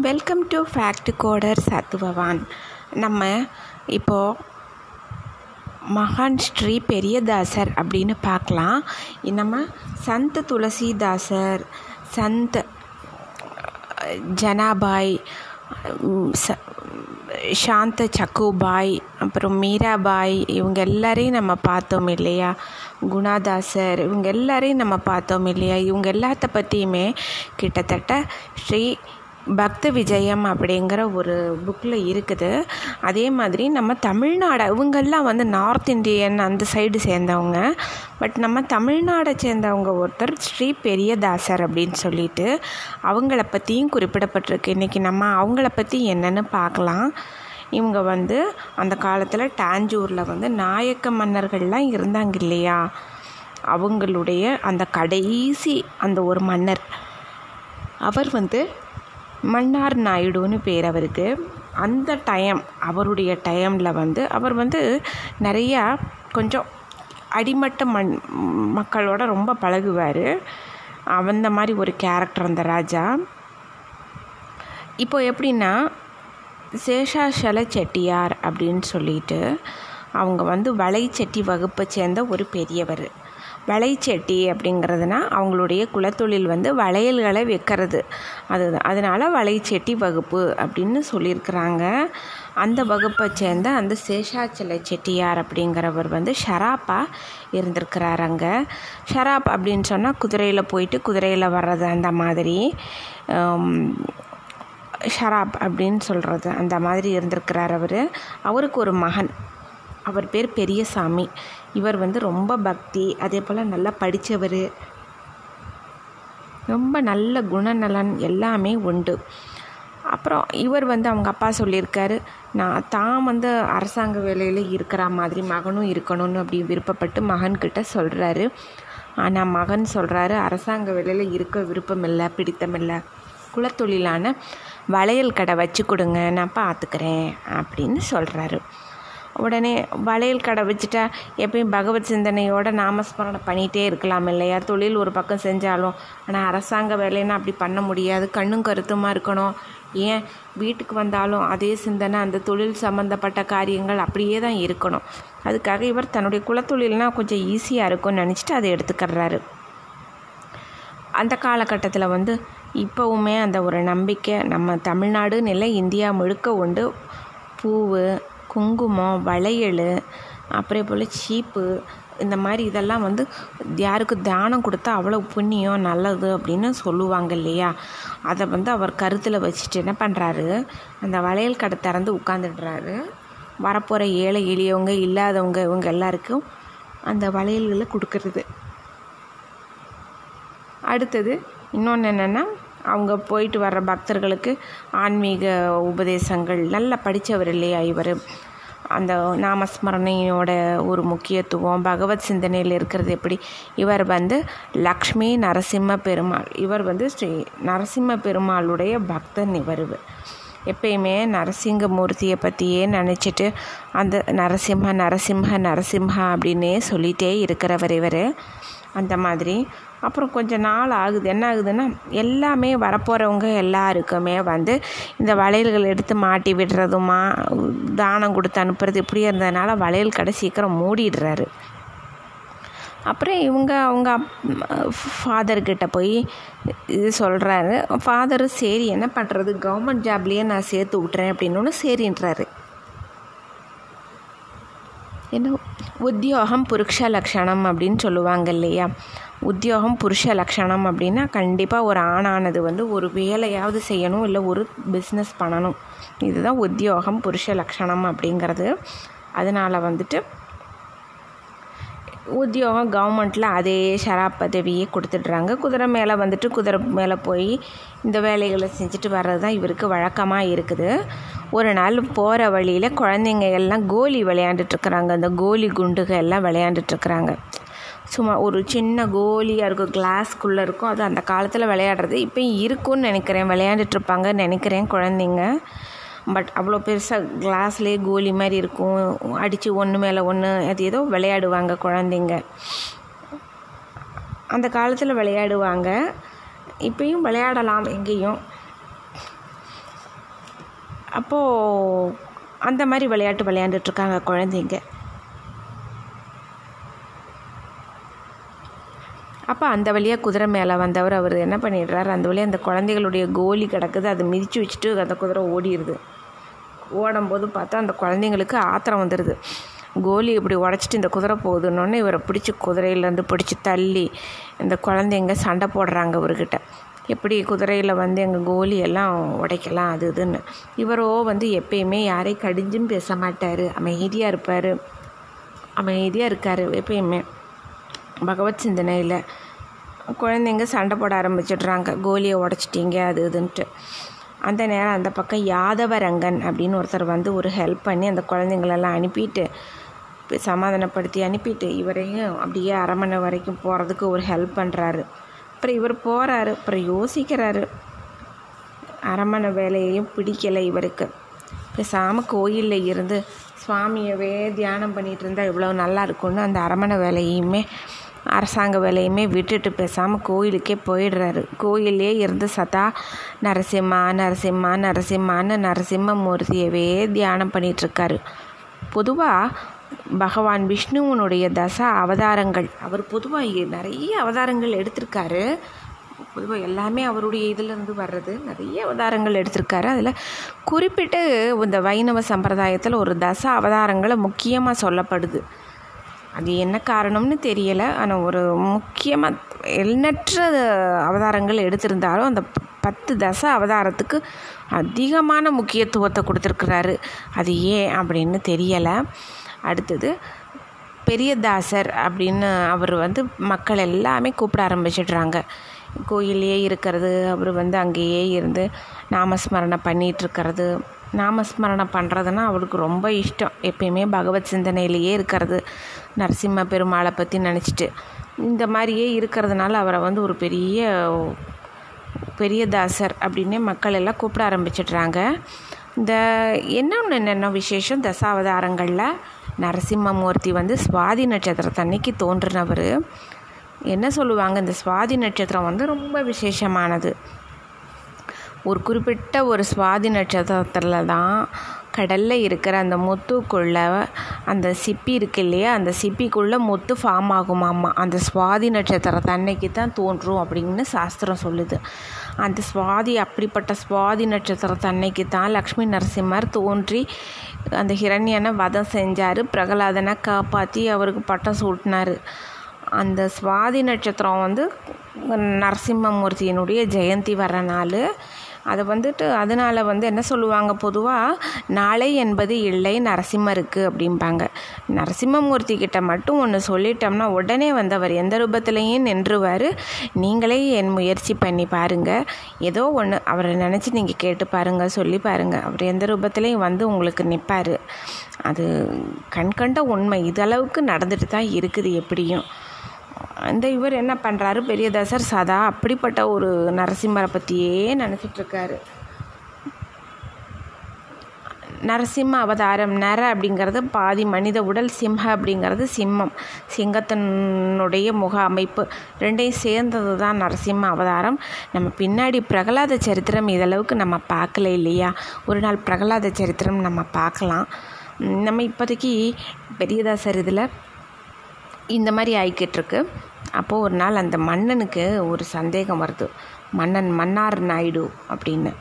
Welcome to fact coder சத்துவவான் நம்ம இப்போது மகான் ஸ்ரீ பெரியதாசர் அப்படின்னு பார்க்கலாம். நம்ம சந்த் துளசிதாசர் சந்த் ஜனாபாய் ச சாந்த சக்குபாய் அப்புறம் மீராபாய் இவங்க எல்லாரையும் நம்ம பார்த்தோம் இல்லையா? குணாதாசர் இவங்க எல்லாரையும் நம்ம பார்த்தோம் இல்லையா? இவங்க எல்லாத்த பற்றியுமே கிட்டத்தட்ட ஸ்ரீ பக்த விஜயம் அப்படிங்கிற ஒரு புக்கில் இருக்குது. அதே மாதிரி நம்ம தமிழ்நாடு இவங்கெல்லாம் வந்து நார்த் இந்தியன் அந்த சைடு சேர்ந்தவங்க. பட் நம்ம தமிழ்நாடை சேர்ந்தவங்க ஒருத்தர் ஸ்ரீ பெரியதாசர் அப்படின்னு சொல்லிட்டு அவங்கள பற்றியும் குறிப்பிடப்பட்டிருக்கு. இன்றைக்கி நம்ம அவங்கள பற்றி என்னென்னு பார்க்கலாம். இவங்க வந்து அந்த காலத்தில் டாஞ்சூரில் வந்து நாயக்க மன்னர்கள்லாம் இருந்தாங்க இல்லையா? அவங்களுடைய அந்த கடைசி அந்த ஒரு மன்னர். அவர் வந்து மன்னார் நாயுடுன்னு பேர் அவருக்கு. அந்த டைம் அவருடைய டைமில் வந்து அவர் வந்து நிறையா கொஞ்சம் அடிமட்ட மண் மக்களோட ரொம்ப பழகுவார். அந்த மாதிரி ஒரு கேரக்டர் அந்த ராஜா. இப்போ எப்படின்னா சேஷாசல செட்டியார் அப்படின்னு சொல்லிட்டு அவங்க வந்து வளைச்செட்டி வகுப்பை சேர்ந்த ஒரு பெரியவர். வளைச்செட்டி அப்படிங்கிறதுனா அவங்களுடைய குலத்தொழில் வந்து வளையல்களை வைக்கிறது. அது அதனால் வளைச்செட்டி வகுப்பு அப்படின்னு சொல்லியிருக்கிறாங்க. அந்த வகுப்பை சேர்ந்த அந்த சேஷாச்சல செட்டியார் அப்படிங்கிறவர் வந்து ஷராப்பாக இருந்திருக்கிறார் அங்கே. ஷராப் அப்படின்னு சொன்னால் குதிரையில் போயிட்டு குதிரையில் வர்றது அந்த மாதிரி ஷராப் அப்படின்னு சொல்கிறது அந்த மாதிரி இருந்திருக்கிறார் அவர். அவருக்கு ஒரு மகன். அவர் பேர் பெரியசாமி. இவர் வந்து ரொம்ப பக்தி அதே போல் நல்லா படித்தவர் ரொம்ப நல்ல குணநலன் எல்லாமே உண்டு. அப்புறம் இவர் வந்து அவங்க அப்பா சொல்லியிருக்காரு நான் தான் வந்து அரசாங்க வேலையில் இருக்கிற மாதிரி மகனும் இருக்கணும்னு அப்படி விருப்பப்பட்டு மகன்கிட்ட சொல்கிறாரு ஆனால் மகன் சொல்கிறாரு அரசாங்க வேலையில் இருக்க விருப்பமில்லை பிடித்தமில்லை. குலத்தொழிலான வளையல் கடை வச்சு கொடுங்க நான் பார்த்துக்கிறேன் அப்படின்னு சொல்கிறாரு உடனே வளையல் கடை வச்சுட்டா எப்பயும் பகவத் சிந்தனையோட நாமஸ்மரணை பண்ணிகிட்டே இருக்கலாம் இல்லையா? தொழில் ஒரு பக்கம் செஞ்சாலும் ஆனால் அரசாங்க வேலைன்னா அப்படி பண்ண முடியாது. கண்ணும் கருத்துமாக இருக்கணும். ஏன்? வீட்டுக்கு வந்தாலும் அதே சிந்தனை அந்த தொழில் சம்மந்தப்பட்ட காரியங்கள் அப்படியே தான் இருக்கணும். அதுக்காக இவர் தன்னுடைய குலத்தொழில்னால் கொஞ்சம் ஈஸியாக இருக்கும்னு நினச்சிட்டு அதை எடுத்துக்கிறாரு. அந்த காலகட்டத்தில் வந்து இப்போவுமே அந்த ஒரு நம்பிக்கை நம்ம தமிழ்நாடு நிலை இந்தியா முழுக்க உண்டு. பூவு குங்குமம் வளையல் அப்புறம் போல் சீப்பு இந்த மாதிரி இதெல்லாம் வந்து யாருக்கு தானம் கொடுத்தா அவ்வளோ புண்ணியம் நல்லது அப்படின்னு சொல்லுவாங்க இல்லையா? அதை வந்து அவர் கருத்தில் வச்சுட்டு என்ன பண்ணுறாரு அந்த வளையல் கடை திறந்து உட்காந்துடுறாரு வரப்போகிற ஏழை எளியவங்க இல்லாதவங்க இவங்க எல்லாருக்கும் அந்த வளையல்களை கொடுக்கறது. அடுத்தது இன்னொன்று என்னென்னா அவங்க போயிட்டு வர்ற பக்தர்களுக்கு ஆன்மீக உபதேசங்கள் நல்லா படித்தவர் இல்லையா இவர்? அந்த நாமஸ்மரணையோட ஒரு முக்கியத்துவம் பகவத் சிந்தனையில் இருக்கிறது எப்படி? இவர் வந்து லக்ஷ்மி நரசிம்ம பெருமாள். இவர் வந்து ஸ்ரீ நரசிம்ம பெருமாளுடைய பக்தன் இவர் எப்பயுமே நரசிங்கமூர்த்தியை பற்றியே நினச்சிட்டு அந்த நரசிம்ம நரசிம்ம நரசிம்ஹா அப்படின்னே சொல்லிகிட்டே இருக்கிறவர் இவர். அந்த மாதிரி அப்புறம் கொஞ்சம் நாள் ஆகுது. என்ன ஆகுதுன்னா எல்லாமே வரப்போகிறவங்க எல்லாருக்குமே வந்து இந்த வளையல்கள் எடுத்து மாட்டி விடுறதுமா தானம் கொடுத்து அனுப்புறது இப்படி இருந்ததுனால வளையல் கடை சீக்கிரம் மூடிடுறாரு. அப்புறம் இவங்க அவங்க ஃபாதர்கிட்ட போய் இது சொல்கிறாரு ஃபாதரு சரி என்ன பண்ணுறது கவர்மெண்ட் ஜாப்லேயே நான் சேர்த்து விட்றேன் அப்படின்னு சரின்றாரு. என்ன உத்தியோகம் புருஷ லக்ஷணம் அப்படின்னு சொல்லுவாங்க இல்லையா? உத்தியோகம் புருஷ லக்ஷணம் அப்படின்னா கண்டிப்பாக ஒரு ஆணானது வந்து ஒரு வேலையாவது செய்யணும் இல்லை ஒரு பிஸ்னஸ் பண்ணணும். இதுதான் உத்தியோகம் புருஷ லக்ஷணம் அப்படிங்கிறது. அதனால் வந்துட்டு உத்தியோகம் கவர்மெண்ட்டில் அதே ஷராப் பதவியே கொடுத்துட்றாங்க. குதிரை மேலே வந்துட்டு குதிரை மேலே போய் இந்த வேலைகளை செஞ்சுட்டு வர்றது தான் இவருக்கு வழக்கமாக இருக்குது. ஒரு நாள் போகிற வழியில் குழந்தைங்க எல்லாம் கோலி விளையாண்டுட்ருக்குறாங்க அந்த கோலி குண்டுகள் எல்லாம் விளையாண்டுட்டுருக்குறாங்க சும்மா ஒரு சின்ன கோலியாக இருக்கும் கிளாஸ்க்குள்ளே இருக்கும். அது அந்த காலத்தில் விளையாடுறது. இப்போ இருக்கும்னு நினைக்கிறேன். விளையாண்டுட்ருப்பாங்கன்னு நினைக்கிறேன் குழந்தைங்க. பட் அவ்வளோ பெருசாக கிளாஸ்லேயே கோலி மாதிரி இருக்கும். அடித்து ஒன்று மேலே ஒன்று அது ஏதோ விளையாடுவாங்க குழந்தைங்க. அந்த காலத்தில் விளையாடுவாங்க. இப்பயும் விளையாடலாம் எங்கேயும். அப்போது அந்த மாதிரி விளையாட்டு விளையாண்டுட்ருக்காங்க குழந்தைங்க. அப்போ அந்த வழியாக குதிரை மேலே வந்தவர் அவர் என்ன பண்ணிடுறாரு? அந்த வழியாக அந்த குழந்தைகளுடைய கோலி கிடக்குது. அதை மிதித்து வச்சுட்டு அந்த குதிரை ஓடிடுது ஓடும்போது பார்த்தா அந்த குழந்தைங்களுக்கு ஆத்திரம் வந்துடுது கோலி இப்படி உடச்சிட்டு இந்த குதிரை போகுதுன்னொன்னே இவரை பிடிச்சி குதிரையிலேருந்து பிடிச்சி தள்ளி இந்த குழந்தைங்க சண்டை போடுறாங்க இவர்கிட்ட எப்படி குதிரையில் வந்து எங்கள் கோலி எல்லாம் உடைக்கலாம் அது இதுன்னு. இவரோ வந்து எப்பயுமே யாரையும் கடிஞ்சும் பேச மாட்டார். அமைதியாக இருப்பார். அமைதியாக இருக்கார் எப்பயுமே. பகவத் சிந்தனையில் குழந்தைங்க சண்டை போட ஆரம்பிச்சிடுறாங்க. கோலியை உடச்சிட்டிங்க அது இதுன்ட்டு. அந்த நேரம் அந்த பக்கம் யாதவரங்கன் அப்படின்னு ஒருத்தர் வந்து ஒரு ஹெல்ப் பண்ணி அந்த குழந்தைங்களெல்லாம் அனுப்பிட்டு சமாதானப்படுத்தி அனுப்பிட்டு இவரையும் அப்படியே அரமனை வரைக்கும் போகிறதுக்கு ஒரு ஹெல்ப் பண்ணுறாரு அப்புறம் இவர் போகிறாரு அப்புறம் யோசிக்கிறாரு. அரமனை வேலையையும் பிடிக்கலை இவருக்கு. பேசாமல் கோயிலில் இருந்து சுவாமியவே தியானம் பண்ணிகிட்டு இருந்தால் இவ்வளோ நல்லா இருக்கும்னு அந்த அரமனை வேலையுமே அரசாங்க வேலையுமே விட்டுட்டு பேசாமல் கோயிலுக்கே போயிடுறாரு. கோயிலே இருந்து சதா நரசிம்மா நரசிம்மா நரசிம்மான்னு நரசிம்மமூர்த்தியவே தியானம் பண்ணிகிட்ருக்காரு பொதுவாக பகவான் விஷ்ணுவனுடைய தச அவதாரங்கள் அவர் பொதுவாக நிறைய அவதாரங்கள் எடுத்திருக்காரு. பொதுவாக எல்லாமே அவருடைய இதிலிருந்து வர்றது நிறைய அவதாரங்கள் எடுத்திருக்காரு. அதில் குறிப்பிட்டு இந்த வைணவ சம்பிரதாயத்தில் ஒரு தச அவதாரங்களை முக்கியமாக சொல்லப்படுது. அது என்ன காரணம்னு தெரியலை. ஆனால் ஒரு முக்கியமாக எண்ணற்ற அவதாரங்கள் எடுத்திருந்தாலும் அந்த பத்து தச அவதாரத்துக்கு அதிகமான முக்கியத்துவத்தை கொடுத்துருக்குறாரு. அது ஏன் அப்படின்னு தெரியலை. அடுத்தது பெரியதாசர் அப்படின்னு அவர் வந்து மக்கள் எல்லாமே கூப்பிட ஆரம்பிச்சிடுறாங்க. கோயிலே இருக்கிறது அவர் வந்து அங்கேயே இருந்து நாமஸ்மரணை பண்ணிகிட்ருக்கிறது நாமஸ்மரணம் பண்ணுறதுன்னா அவருக்கு ரொம்ப இஷ்டம். எப்பயுமே பகவத் சிந்தனையிலேயே இருக்கிறது. நரசிம்ம பெருமாளை பற்றி நினச்சிட்டு. இந்த மாதிரியே இருக்கிறதுனால அவரை வந்து ஒரு பெரிய பெரிய தாசர் அப்படின்னே மக்கள் எல்லாம் கூப்பிட ஆரம்பிச்சிடுறாங்க. இந்த என்னென்ன என்னென்ன விசேஷம்? தசாவதாரங்களில் நரசிம்மமூர்த்தி வந்து சுவாதி நட்சத்திரத்தன்னைக்கு தோன்றினவர். என்ன சொல்லுவாங்க? இந்த சுவாதி நட்சத்திரம் வந்து ரொம்ப விசேஷமானது. ஒரு குறிப்பிட்ட ஒரு சுவாதி நட்சத்திரத்தில் தான் கடலில் இருக்கிற அந்த முத்துக்குள்ளே அந்த சிப்பி இருக்கு இல்லையா? அந்த சிப்பிக்குள்ளே முத்து ஃபார்ம் ஆகுமாம்மா அந்த சுவாதி நட்சத்திரத்தை அன்னைக்கு தான் தோன்றும் அப்படின்னு சாஸ்திரம் சொல்லுது. அந்த சுவாதி அப்படிப்பட்ட சுவாதி நட்சத்திரத்தை அன்னைக்கு தான் லக்ஷ்மி நரசிம்மர் தோன்றி அந்த ஹிரண்யனை வதம் செஞ்சார். பிரகலாதனை காப்பாற்றி அவருக்கு பட்டம் சூட்டினார். அந்த சுவாதி நட்சத்திரம் வந்து நரசிம்மமூர்த்தியினுடைய ஜெயந்தி வர நாள். அதை வந்துட்டு அதனால் வந்து என்ன சொல்லுவாங்க பொதுவாக நாளை என்பது இல்லை நரசிம்மருக்கு அப்படிம்பாங்க. நரசிம்மமூர்த்தி கிட்ட மட்டும் ஒன்று சொல்லிட்டோம்னா உடனே வந்து அவர் எந்த ரூபத்துலேயும் நின்றுவார். நீங்களே என் முயற்சி பண்ணி பாருங்கள் ஏதோ ஒன்று அவரை நினச்சி நீங்கள் கேட்டு பாருங்கள் சொல்லி பாருங்கள் அவர் எந்த ரூபத்துலேயும் வந்து உங்களுக்கு நிற்பார் அது கண்கண்ட உண்மை. இதளவுக்கு நடந்துட்டு தான் இருக்குது எப்படியும். இந்த இவர் என்ன பண்ணுறாரு பெரியதாசர் சதா அப்படிப்பட்ட ஒரு நரசிம்மரை பற்றியே நினச்சிட்ருக்காரு நரசிம்ம அவதாரம் நர அப்படிங்கிறது பாதி மனித உடல் சிம்ஹ அப்படிங்கிறது சிம்மம் சிங்கத்தினுடைய முக அமைப்பு. ரெண்டையும் சேர்ந்தது தான் நரசிம்ம அவதாரம். நம்ம பின்னாடி பிரகலாத சரித்திரம் இதளவுக்கு நம்ம பார்க்கல இல்லையா? ஒரு நாள் பிரகலாத சரித்திரம் நம்ம பார்க்கலாம். நம்ம இப்போதைக்கு பெரியதாசர் இதில் இந்த மாதிரி ஆகிக்கிட்டுருக்கு அப்போது ஒரு நாள் அந்த மன்னனுக்கு ஒரு சந்தேகம் வருது. மன்னன் மன்னார் நாயுடு அப்படின்னு.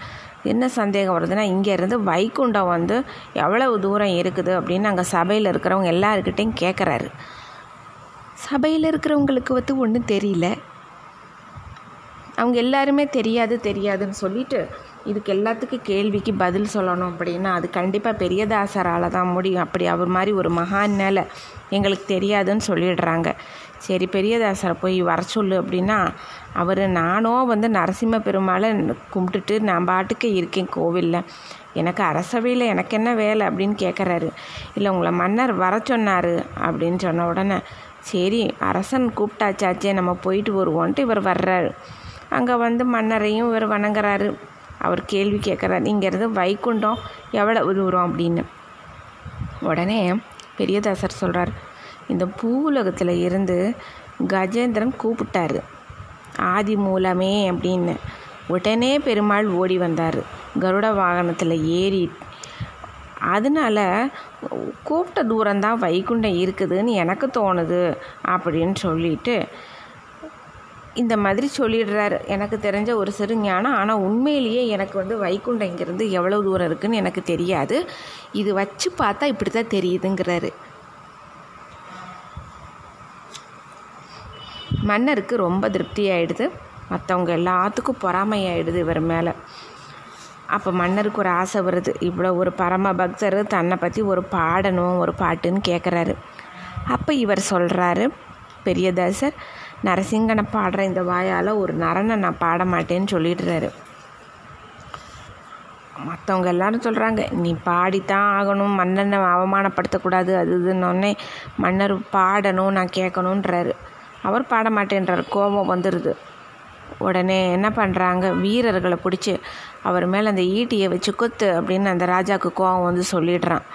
என்ன சந்தேகம் வருதுன்னா இங்கேருந்து வைகுண்டம் வந்து எவ்வளவு தூரம் இருக்குது அப்படின்னு அங்கே சபையில் இருக்கிறவங்க எல்லாருக்கிட்டையும் கேட்குறாரு சபையில் இருக்கிறவங்களுக்கு வந்து ஒன்றும் தெரியல. அவங்க எல்லாருமே தெரியாது தெரியாதுன்னு சொல்லிட்டு இதுக்கு எல்லாத்துக்கும் கேள்விக்கு பதில் சொல்லணும் அப்படின்னா அது கண்டிப்பாக பெரியதாசரால் தான் முடியும். அப்படி அவர் மாதிரி ஒரு மகான்னால எங்களுக்கு தெரியாதுன்னு சொல்லிடுறாங்க. சரி பெரியதாசரை போய் வர சொல்லு அப்படின்னா அவர் நானும் வந்து நரசிம்ம பெருமாளை கும்பிட்டுட்டு நான் பாட்டுக்கு இருக்கேன் கோவிலில். எனக்கு அரசவையில் எனக்கு என்ன வேலை அப்படின்னு கேட்குறாரு இல்லை உங்களை மன்னர் வர சொன்னார் அப்படின்னு சொன்ன உடனே சரி அரசன் கூப்பிட்டாச்சாச்சே நம்ம போயிட்டு வருவோன்ட்டு இவர் வர்றாரு. அங்கே வந்து மன்னரையும் இவர் வணங்குறாரு. அவர் கேள்வி கேட்குறாரு. இங்கேருந்து வைகுண்டம் எவ்வளோ தூரம் அப்படின்னு. உடனே பெரியதாசர் சொல்கிறார் இந்த பூவுலகத்தில் இருந்து கஜேந்திரன் கூப்பிட்டாரு. ஆதி மூலமே அப்படின்னு. உடனே பெருமாள் ஓடி வந்தார். கருட வாகனத்தில் ஏறி அதனால கூப்பிட்ட தூரம்தான் வைகுண்டம் இருக்குதுன்னு எனக்கு தோணுது அப்படின்னு சொல்லிட்டு இந்த மாதிரி சொல்லிடுறாரு. எனக்கு தெரிஞ்ச ஒரு சிறு ஞானம். ஆனால் உண்மையிலேயே எனக்கு வந்து வைகுண்டம் இங்கேருந்து எவ்வளோ தூரம் இருக்குன்னு எனக்கு தெரியாது. இது வச்சு பார்த்தா இப்படி தான் தெரியுதுங்கிறாரு. மன்னருக்கு ரொம்ப திருப்தி ஆகிடுது மற்றவங்க எல்லாத்துக்கும் பொறாமையாயிடுது இவர் மேலே. அப்போ மன்னருக்கு ஒரு ஆசை வருது. இவ்வளோ ஒரு பரம பக்தர் தன்னை பற்றி ஒரு பாடணும் ஒரு பாட்டுன்னு கேட்குறாரு அப்போ இவர் சொல்கிறாரு பெரியதாசர் நரசிங்கனை பாடுற இந்த வாயால் ஒரு நரனை நான் பாட மாட்டேன்னு சொல்லிடுறாரு. மற்றவங்க எல்லாரும் சொல்கிறாங்க நீ பாடித்தான் ஆகணும் மன்னனை அவமானப்படுத்தக்கூடாது அது இதுன்னொடனே மன்னர் பாடணும் நான் கேட்கணுன்றாரு அவர் பாட மாட்டேன்றார் கோபம் வந்துடுது உடனே என்ன பண்ணுறாங்க வீரர்களை பிடிச்சி அவர் மேலே அந்த ஈட்டியை வச்சு கொத்து அப்படின்னு அந்த ராஜாவுக்கு கோபம் வந்து சொல்லிடுறான்.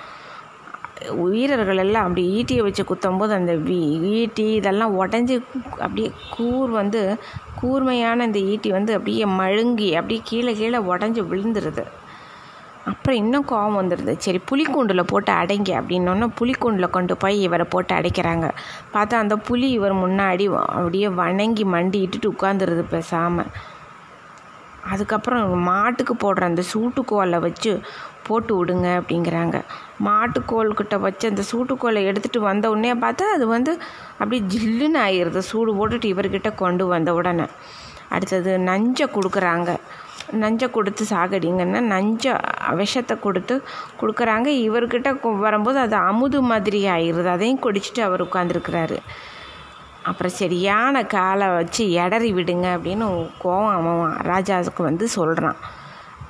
வீரர்கள் எல்லாம் அப்படி ஈட்டியை வச்சு குத்தும்போது அந்த வீ ஈட்டி இதெல்லாம் உடஞ்சி அப்படியே கூர் வந்து கூர்மையான இந்த ஈட்டி வந்து அப்படியே மழுங்கி அப்படியே கீழே கீழே உடஞ்சி விழுந்துருது. அப்புறம் இன்னும் கோவம் வந்துடுது சரி புலிக்கூண்டில் போட்டு அடைங்க அப்படின்னோன்னா புலிக்கூண்டில் கொண்டு போய் இவரை போட்டு அடைக்கிறாங்க. பார்த்தா அந்த புலி இவர் முன்னாடி அப்படியே வணங்கி மண்டி இட்டுட்டு உட்காந்துருது பேசாமல் அதுக்கப்புறம் மாட்டுக்கு போடுற அந்த சூட்டுக்கோலை வச்சு போட்டு விடுங்க அப்படிங்கிறாங்க. மாட்டுக்கோல்கிட்ட வச்சு அந்த சூட்டுக்கோலை எடுத்துகிட்டு வந்த உடனே பார்த்தா அது வந்து அப்படியே ஜில்லுன்னு ஆயிடுது சூடு போட்டுட்டு இவர்கிட்ட கொண்டு வந்த உடனே. அடுத்தது நஞ்சை கொடுக்குறாங்க. நஞ்சை கொடுத்து சாகடிங்கன்னா நஞ்சை விஷத்தை கொடுத்து கொடுக்குறாங்க. இவர்கிட்ட வரும்போது அது அமுது மாதிரி ஆயிடுது அதையும் குடிச்சிட்டு அவர் உட்காந்துருக்கிறாரு அப்புறம் சரியான காலை வச்சு எடறி விடுங்க அப்படின்னு கோவம் அவன் ராஜாவுக்கு வந்து சொல்கிறான்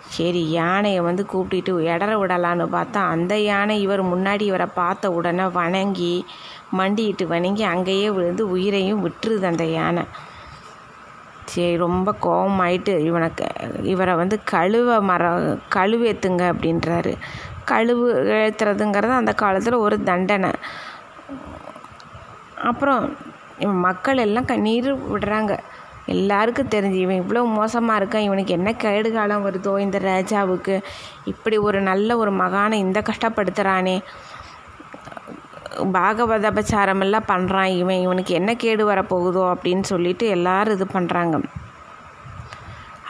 சரி யானையை வந்து கூப்பிட்டுட்டு இடற விடலான்னு பார்த்தா அந்த யானை இவர் முன்னாடி இவரை பார்த்த உடனே வணங்கி மண்டிட்டு வணங்கி அங்கேயே விழுந்து உயிரையும் விட்டுருது அந்த யானை. சரி ரொம்ப கோவமாயிட்டு இவனுக்கு இவரை வந்து கழுவ மர கழுவேத்துங்க அப்படின்றாரு. கழுவு ஏற்றுறதுங்கிறது அந்த காலத்தில் ஒரு தண்டனை. அப்புறம் மக்கள் எல்லாம் கண்ணீர் விடுறாங்க. எல்லாருக்கும் தெரிஞ்சு இவன் இவ்வளோ மோசமாக இருக்கான் இவனுக்கு என்ன கேடு காலம் வருதோ இந்த ராஜாவுக்கு. இப்படி ஒரு நல்ல ஒரு மகானை இந்த கஷ்டப்படுத்துகிறானே பாகவத பண்ணுறான் இவன் இவனுக்கு என்ன கேடு வரப்போகுதோ அப்படின்னு சொல்லிட்டு எல்லாரும் இது பண்ணுறாங்க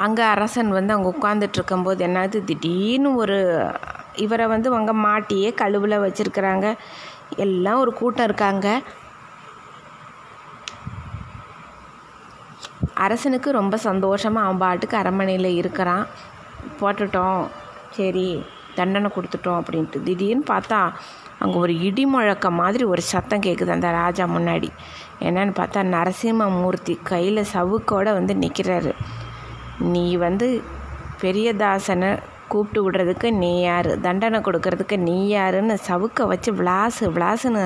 அங்கே அரசன் வந்து அங்கே உட்காந்துட்டு இருக்கும்போது என்னது திடீர்னு ஒரு இவரை வந்து அவங்க மாட்டியே கழுவில் வச்சுருக்கிறாங்க. எல்லாம் ஒரு கூட்டம் இருக்காங்க. அரசனுக்கு ரொம்ப சந்தோஷமாக அவன் பாட்டுக்கு அரண்மனையில் இருக்கிறான். போட்டுட்டோம். சரி தண்டனை கொடுத்துட்டோம் அப்படின்ட்டு. திடீர்னு பார்த்தா அங்கே ஒரு இடி முழக்கம் மாதிரி ஒரு சத்தம் கேட்குது அந்த ராஜா முன்னாடி. என்னன்னு பார்த்தா நரசிம்மமூர்த்தி கையில் சவுக்கோட வந்து நிற்கிறாரு நீ வந்து பெரியதாசனை கூப்பிட்டு விடுறதுக்கு நீ யார்? தண்டனை கொடுக்கறதுக்கு நீ யாருன்னு சவுக்கை வச்சு விளாசு விளாசுன்னு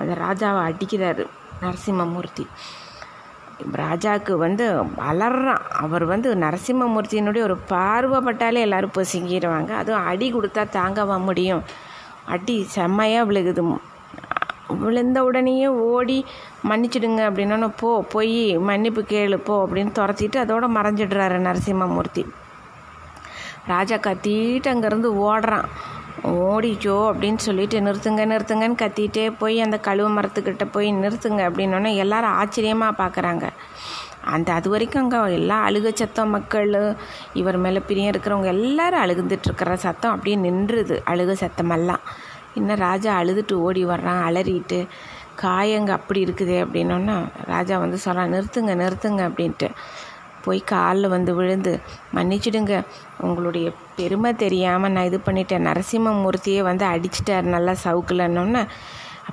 அந்த ராஜாவை அடிக்கிறாரு நரசிம்மமூர்த்தி ராஜாவுக்கு வந்து அலறான். அவர் வந்து நரசிம்மமூர்த்தியினுடைய ஒரு பார்வைப்பட்டாலே எல்லாரும் பொசுங்கிடுவாங்க அதுவும் அடி கொடுத்தா தாங்கவா முடியும்? அடி செம்மையாக விழுகுது. விழுந்த உடனேயே ஓடி மன்னிச்சிடுங்க அப்படின்னா போ போய் மன்னிப்பு கேளு போ அப்படின்னு துரத்திட்டு அதோட மறைஞ்சிடுறாரு நரசிம்மமூர்த்தி. ராஜா கத்திட்டு அங்கேருந்து ஓடுறான். ஓடிச்சோ அப்படின்னு சொல்லிட்டு நிறுத்துங்க நிறுத்துங்கன்னு கத்திட்டே போய் அந்த கழுவு மரத்துக்கிட்ட போய் நிறுத்துங்க அப்படின்னோடனே எல்லாரும் ஆச்சரியமாக பார்க்குறாங்க அந்த அது வரைக்கும் அங்கே எல்லா அழுக சத்தம் மக்கள் இவர் மேலே பிரியம் இருக்கிறவங்க எல்லாரும் அழுகுந்துட்டுருக்கிற சத்தம் அப்படியே நின்றுது அழுக சத்தமெல்லாம். இன்னும் ராஜா அழுதுட்டு ஓடி வர்றான் அலறிட்டு காயங்க அப்படி இருக்குதே அப்படின்னோன்னா ராஜா வந்து சொல்கிறான் நிறுத்துங்க நிறுத்துங்க அப்படின்ட்டு. போய் காலில் வந்து விழுந்து மன்னிச்சிடுங்க உங்களுடைய பெருமை தெரியாமல் நான் இது பண்ணிட்டேன். நரசிம்மமூர்த்தியே வந்து அடிச்சிட்டார் நல்லா சவுக்குலன்னொன்னே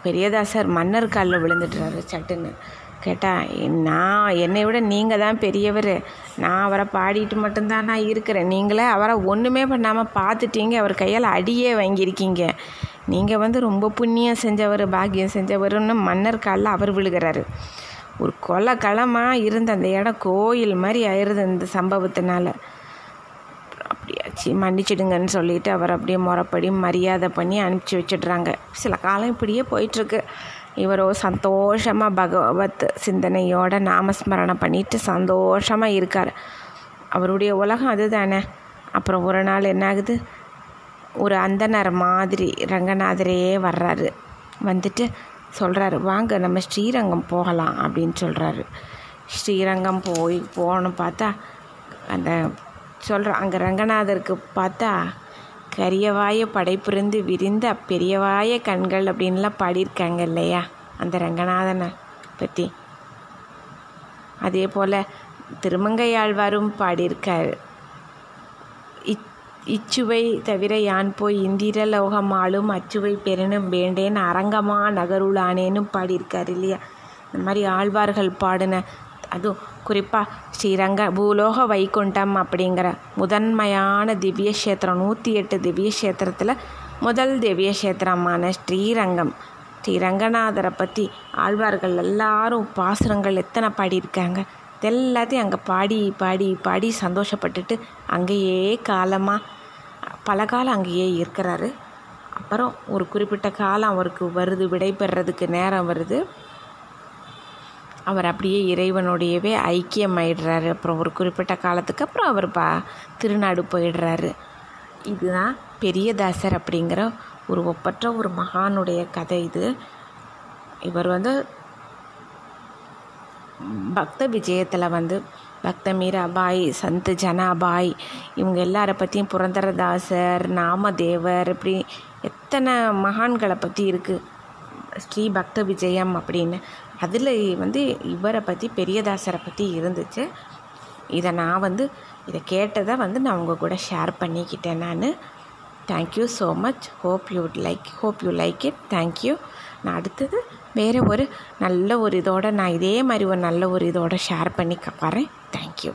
பெரியதாசர் மன்னர் காலில் விழுந்துட்டுறாரு சட்டுன்னு. கேட்டால் நான் என்னை விட நீங்கள் தான் பெரியவர். நான் அவரை பாடிட்டு மட்டும்தான் நான் இருக்கிறேன். நீங்களே அவரை ஒன்றுமே பண்ணாமல் பார்த்துட்டீங்க அவர் கையால் அடியே வாங்கியிருக்கீங்க. நீங்கள் வந்து ரொம்ப புண்ணியம் செஞ்சவர் பாக்கியம் செஞ்சவருன்னு மன்னர் காலில் அவர் விழுகிறாரு. ஒரு கொலை களமாக இருந்த அந்த இடம் கோயில் மாதிரி ஆயிடுது இந்த சம்பவத்தினால. அப்படியாச்சு மன்னிச்சிடுங்கன்னு சொல்லிட்டு அவர் அப்படியே முறப்படி மரியாதை பண்ணி அனுப்பிச்சி வச்சிடுறாங்க. சில காலம் இப்படியே போயிட்டுருக்கு. இவரோ சந்தோஷமாக பகவத் சிந்தனையோட நாமஸ்மரணம் பண்ணிட்டு சந்தோஷமாக இருக்கார். அவருடைய உலகம் அதுதானே. அப்புறம் ஒரு நாள் என்ன ஆகுது ஒரு அந்தனர் மாதிரி ரங்கநாதரே வர்றாரு. வந்துட்டு சொல்கிறாரு வாங்க நம்ம ஸ்ரீரங்கம் போகலாம் அப்படின்னு சொல்கிறாரு ஸ்ரீரங்கம் போய் போகணும் பார்த்தா அந்த சொல்கிற அங்கே ரங்கநாதருக்கு பார்த்தா கரியவாய படைப்பிருந்து விரிந்த பெரியவாய கண்கள் அப்படின்லாம் பாடியிருக்காங்க இல்லையா அந்த ரங்கநாதனை பற்றி அதே போல் திருமங்கையாழ்வாரும் பாடியிருக்காரு. இச்சுவை தவிர யான் போய் இந்திர ஆளும் அச்சுவை பெறணும் வேண்டேன். அரங்கமா நகருளானேன்னு பாடியிருக்கார் இல்லையா? இந்த மாதிரி ஆழ்வார்கள் பாடின அதுவும் குறிப்பாக ஸ்ரீரங்க பூலோக வைகுண்டம் அப்படிங்கிற முதன்மையான திவ்ய கஷேத்திரம் நூற்றி எட்டு திவ்ய கஷேத்திரத்தில் முதல் திவ்ய கஷேத்திரமான ஸ்ரீரங்கம். ஸ்ரீரங்கநாதரை பற்றி ஆழ்வார்கள் எல்லாரும் பாசுரங்கள் எத்தனை பாடியிருக்காங்க? எல்லாத்தையும் அங்கே பாடி பாடி பாடி சந்தோஷப்பட்டுட்டு அங்கேயே காலமாக பல காலம் அங்கேயே இருக்கிறாரு. அப்புறம் ஒரு குறிப்பிட்ட காலம் அவருக்கு வருது விடைபெறதுக்கு நேரம் வருது. அவர் அப்படியே இறைவனுடையவே ஐக்கியமாயிடுறாரு. அப்புறம் ஒரு குறிப்பிட்ட காலத்துக்கு அப்புறம் அவர் பா திருநாடு போயிடுறாரு. இதுதான் பெரியதாசர் அப்படிங்கிற ஒரு ஒப்பற்ற ஒரு மகானுடைய கதை இது. இவர் வந்து பக்த விஜயத்தில் வந்து பக்த மீராபாய் சந்த் ஜனாபாய் இவங்க எல்லாரை பற்றியும் புரந்தரதாசர் நாமதேவர் இப்படி எத்தனை மகான்களை பற்றி இருக்குது ஸ்ரீ பக்த விஜயம் அப்படின்னு. அதில் வந்து இவரை பற்றி பெரியதாசரை பற்றி இருந்துச்சு. இதை நான் வந்து இதை கேட்டதை வந்து நான் உங்கள் கூட ஷேர் பண்ணிக்கிட்டேன் நான். Thank you so much hope you like hope you like it thank you நான் அடுத்தது வேறு ஒரு நல்ல ஒரு இதோட நான் இதே மாதிரி ஒரு நல்ல ஒரு இதோட ஷேர் பண்ணி வரேன் தேங்க்யூ